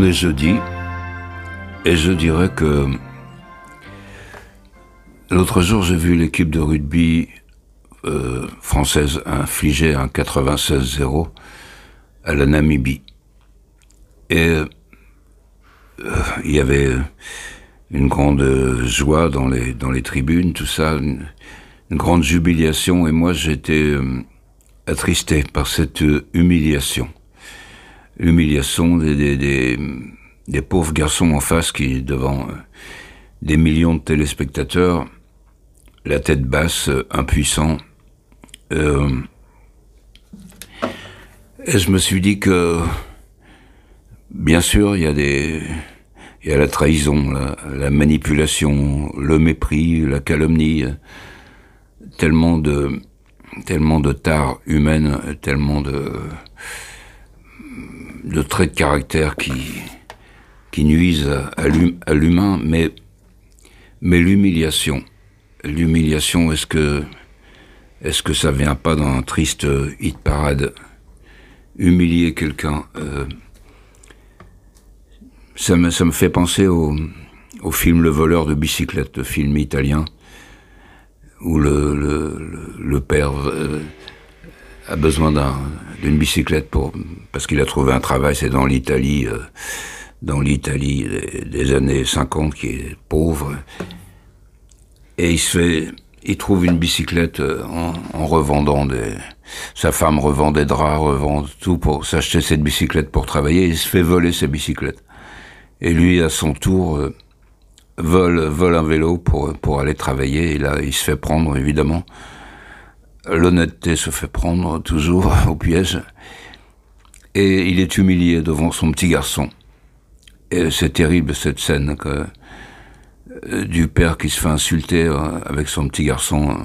On est jeudi, et je dirais que l'autre jour j'ai vu l'équipe de rugby euh, française infliger un 96-0 à la Namibie. Et euh, il y avait une grande joie dans les, dans les tribunes, tout ça, une, grande jubilation, et moi j'étais euh, attristé par cette humiliation. L'humiliation des, pauvres garçons en face qui, devant euh, des millions de téléspectateurs, la tête basse, impuissant, euh, et je me suis dit que, bien sûr, il y a des, il y a la trahison, la, manipulation, le mépris, la calomnie, tellement de, tellement de tares humaines, tellement de, de traits de caractère qui, qui nuisent à l'humain, mais, mais l'humiliation, l'humiliation, est-ce que, est-ce que ça vient pas d'un triste hit parade? Humilier quelqu'un, euh, ça me, ça me fait penser au, au film Le voleur de bicyclette, le film italien, où le, le, le père euh, a besoin d'une bicyclette pour parce qu'il a trouvé un travail, c'est dans l'Italie, euh, dans l'Italie des, années 50, qui est pauvre, et il se fait, il trouve une bicyclette euh, en, en revendant des, sa femme revend des draps, revend tout pour s'acheter cette bicyclette pour travailler, il se fait voler sa bicyclette. Et lui, à son tour, euh, vole, vole un vélo pour, pour aller travailler. Et là, il se fait prendre, évidemment. L'honnêteté se fait prendre toujours au piège. Et il est humilié devant son petit garçon. Et c'est terrible cette scène euh, du père qui se fait insulter euh, avec son petit garçon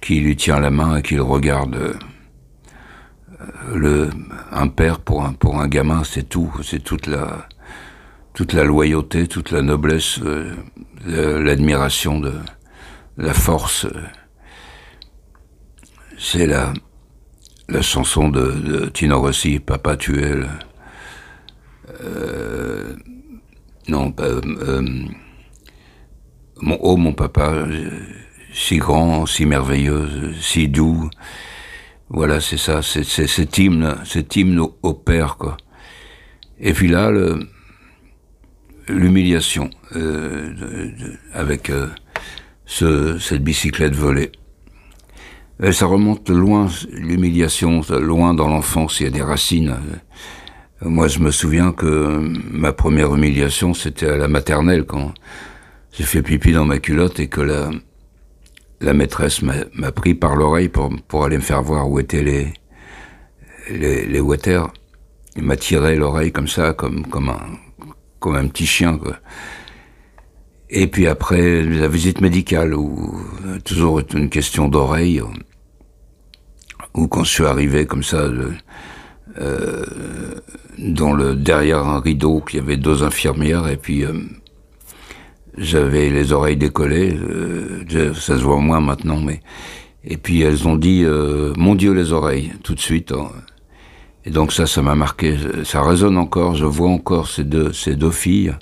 qui lui tient la main et qui le regarde le, un père pour un, pour un gamin, c'est tout, c'est toute la, toute la loyauté, toute la noblesse, euh, l'admiration de la force. C'est la, la chanson de, Tino Rossi, Papa tu es euh, non, euh, mon, oh mon papa, si grand, si merveilleux, si doux, voilà, c'est ça, c'est cet hymne, cet hymne au, père, quoi. Et puis là, l'humiliation euh, avec euh, ce, cette bicyclette volée. Et ça remonte loin, l'humiliation, loin dans l'enfance, il y a des racines. Moi, je me souviens que ma première humiliation, c'était à la maternelle, quand j'ai fait pipi dans ma culotte et que la, la maîtresse m'a pris par l'oreille pour, pour aller me faire voir où étaient les, les, les water. Il m'a tiré l'oreille comme ça, comme, comme, un, comme un petit chien. Quoi. Et puis après, la visite médicale, où toujours une question d'oreille, où quand je suis arrivé comme ça, euh, dans le derrière un rideau, qu'il y avait deux infirmières, et puis euh, j'avais les oreilles décollées, euh, ça se voit moins maintenant, mais et puis elles ont dit euh, mon Dieu les oreilles tout de suite. Hein. Et donc ça, ça m'a marqué, ça résonne encore. Je vois encore ces deux ces deux filles,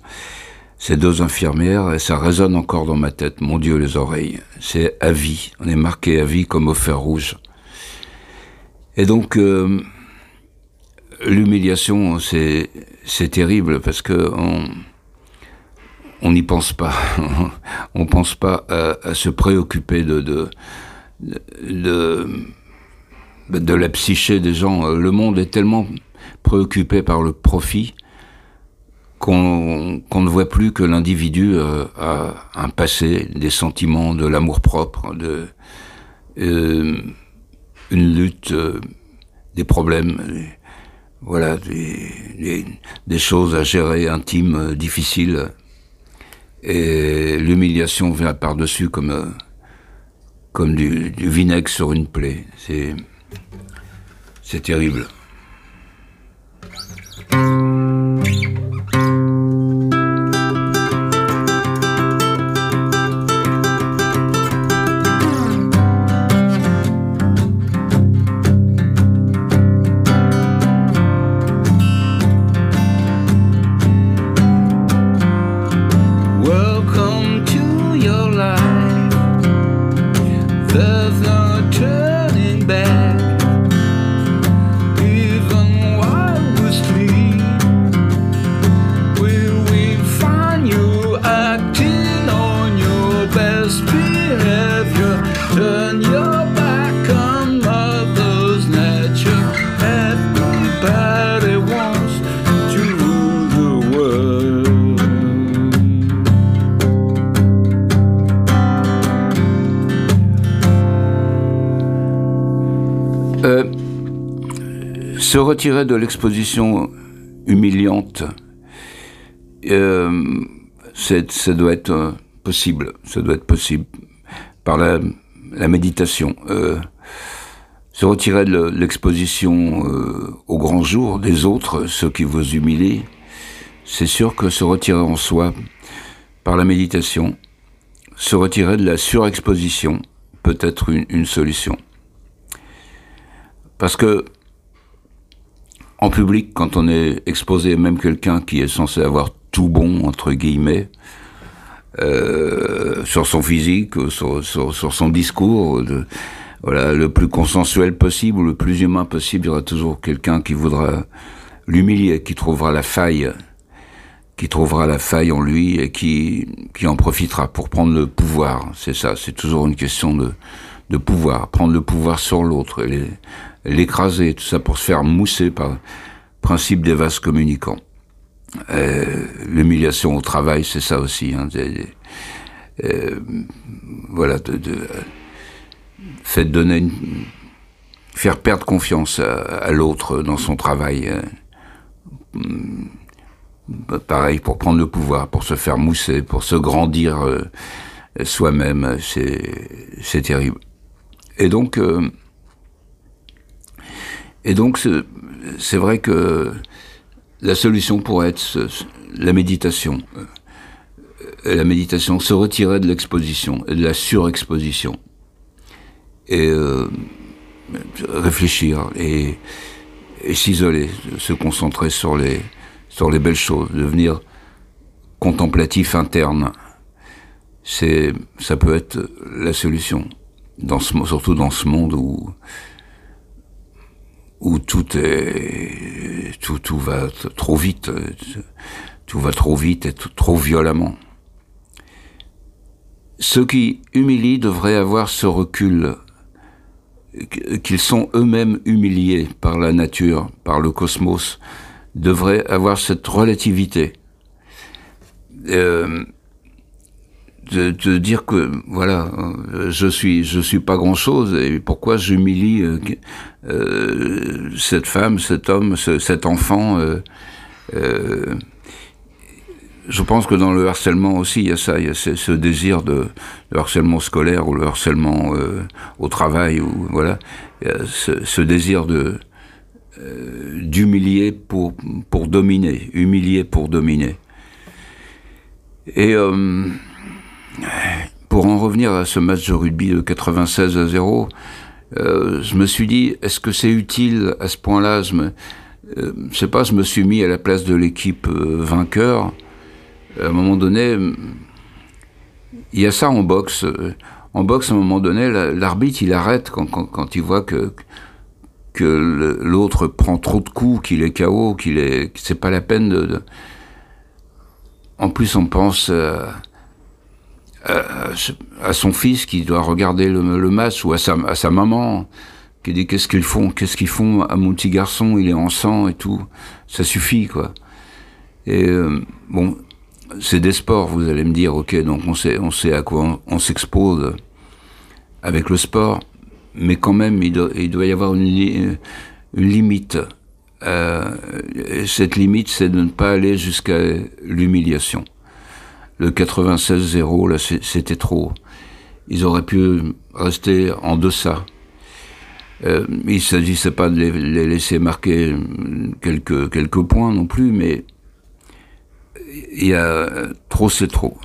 ces deux infirmières, et ça résonne encore dans ma tête. Mon Dieu les oreilles, c'est à vie. On est marqué à vie comme au fer rouge. Et donc euh, l'humiliation, c'est c'est terrible parce que on n'y pense pas. on pense pas à, se préoccuper de de, de la psyché des gens. Le monde est tellement préoccupé par le profit qu'on ne voit plus que l'individu euh, a un passé, des sentiments, de l'amour propre, de euh, une lutte, des problèmes, voilà, des, des, choses à gérer, intimes, difficiles et l'humiliation vient par-dessus comme, euh, comme du, du, vinaigre sur une plaie. C'est terrible. Se retirer de l'exposition humiliante, euh, ça doit être euh, possible. Ça doit être possible par la, méditation. Euh, se retirer de le- l'exposition au grand jour des autres, ceux qui vous humilient, c'est sûr que se retirer en soi par la méditation, se retirer de la surexposition peut être une solution. Parce que en public, quand on est exposé, même quelqu'un qui est censé avoir tout bon entre guillemets euh, sur son physique, sur, sur, son discours, voilà, le plus consensuel possible, le plus humain possible, il y aura toujours quelqu'un qui voudra l'humilier, qui trouvera la faille, qui trouvera la faille en lui et qui, qui en profitera pour prendre le pouvoir. C'est ça, c'est toujours une question de, de pouvoir, prendre le pouvoir sur l'autre, l'écraser, tout ça pour se faire mousser par principe des vases communicants. Euh, L'humiliation au travail, c'est ça aussi. Hein, euh, voilà, de, de, donner une, faire perdre confiance à, à l'autre dans son travail. euh, hum, pareil, pour prendre le pouvoir, pour se faire mousser, pour se grandir euh, soi-même, c'est c'est terrible. Et donc, euh, et donc, c'est- vrai que la solution pourrait être la méditation. Euh, La méditation, se retirer de l'exposition et de la surexposition. Et euh, réfléchir et, s'isoler, se concentrer sur les, sur les belles choses, devenir contemplatif interne. C'est, ça peut être la solution, surtout dans ce monde où, où tout est, tout, tout va trop vite, tout va trop vite et trop violemment. Ceux qui humilient devraient avoir ce recul, qu- qu'ils sont eux-mêmes humiliés par la nature, par le cosmos, devraient avoir cette relativité. Euh, de, de dire que voilà, je suis je suis pas grand chose et pourquoi j'humilie euh, euh, cette femme, cet homme, ce- cet enfant. euh, je pense que dans le harcèlement aussi, il y a ça, il y a ce, désir de, harcèlement scolaire ou le harcèlement au travail ou voilà, il y a ce, ce désir de d'humilier pour pour dominer, humilier pour dominer. Et pour en revenir à ce match de rugby de 96 à 0, euh, je me suis dit, est-ce que c'est utile à ce point-là? Je me, euh, sais pas, je me suis mis à la place de l'équipe euh, vainqueur. À un moment donné, il y a ça en boxe. En boxe, à un moment donné, la- l'arbitre, il arrête quand, il voit que que l'autre prend trop de coups, qu'il est KO, qu'il est, c'est pas la peine de, de- En plus, on pense euh, à, à son fils qui doit regarder le, le ou à sa, maman qui dit qu'est-ce qu'ils font, qu'est-ce qu'ils font à mon petit garçon, il est en sang et tout. Ça suffit, quoi. Et euh, bon, c'est des sports, vous allez me dire, ok, donc on sait, on sait à quoi on, s'expose avec le sport, mais quand même, il doit, il doit y avoir une, li- une limite. Euh, et cette limite, c'est de ne pas aller jusqu'à l'humiliation. Le 96-0, là, c'était trop. Ils auraient pu rester en deçà. Euh, il s'agissait pas de les, laisser marquer quelques, quelques points non plus, mais il y a trop, c'est trop.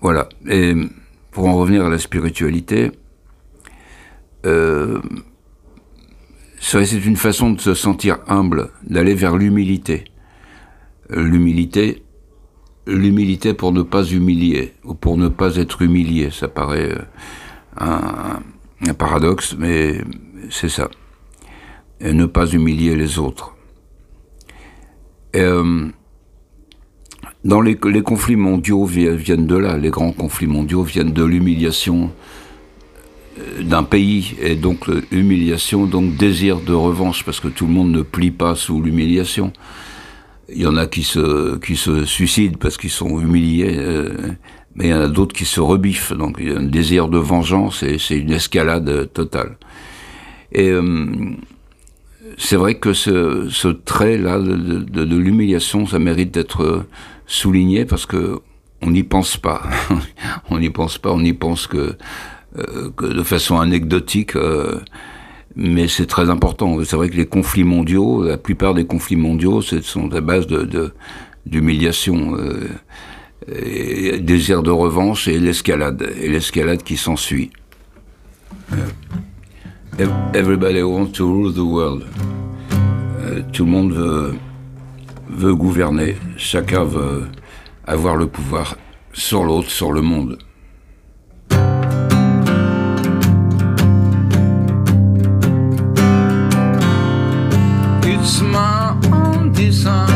Voilà. Et pour en revenir à la spiritualité, euh, c'est une façon de se sentir humble, d'aller vers l'humilité. Euh, L'humilité, l'humilité pour ne pas humilier, ou pour ne pas être humilié, ça paraît euh, un, paradoxe, mais c'est ça. Ne pas humilier les autres. Euh, dans les, les, conflits mondiaux viennent de là, les grands conflits mondiaux viennent de l'humiliation euh, d'un pays et donc l'humiliation, donc désir de revanche, parce que tout le monde ne plie pas sous l'humiliation. Il y en a qui se, qui se suicident parce qu'ils sont humiliés, euh, mais il y en a d'autres qui se rebiffent. Donc il y a un désir de vengeance et c'est une escalade totale. Et euh, c'est vrai que ce, ce trait-là de, de, de l'humiliation, ça mérite d'être souligné parce que on n'y pense pas. on n'y pense pas, on y pense que, euh, que de façon anecdotique. Euh, mais c'est très important. C'est vrai que les conflits mondiaux, la plupart des conflits mondiaux, ce sont à base d'humiliation, euh, désir de revanche et l'escalade, et l'escalade qui s'ensuit. Everybody wants to rule the world. Euh, tout le monde veut gouverner. Chacun veut avoir le pouvoir sur l'autre, sur le monde. It's my own design.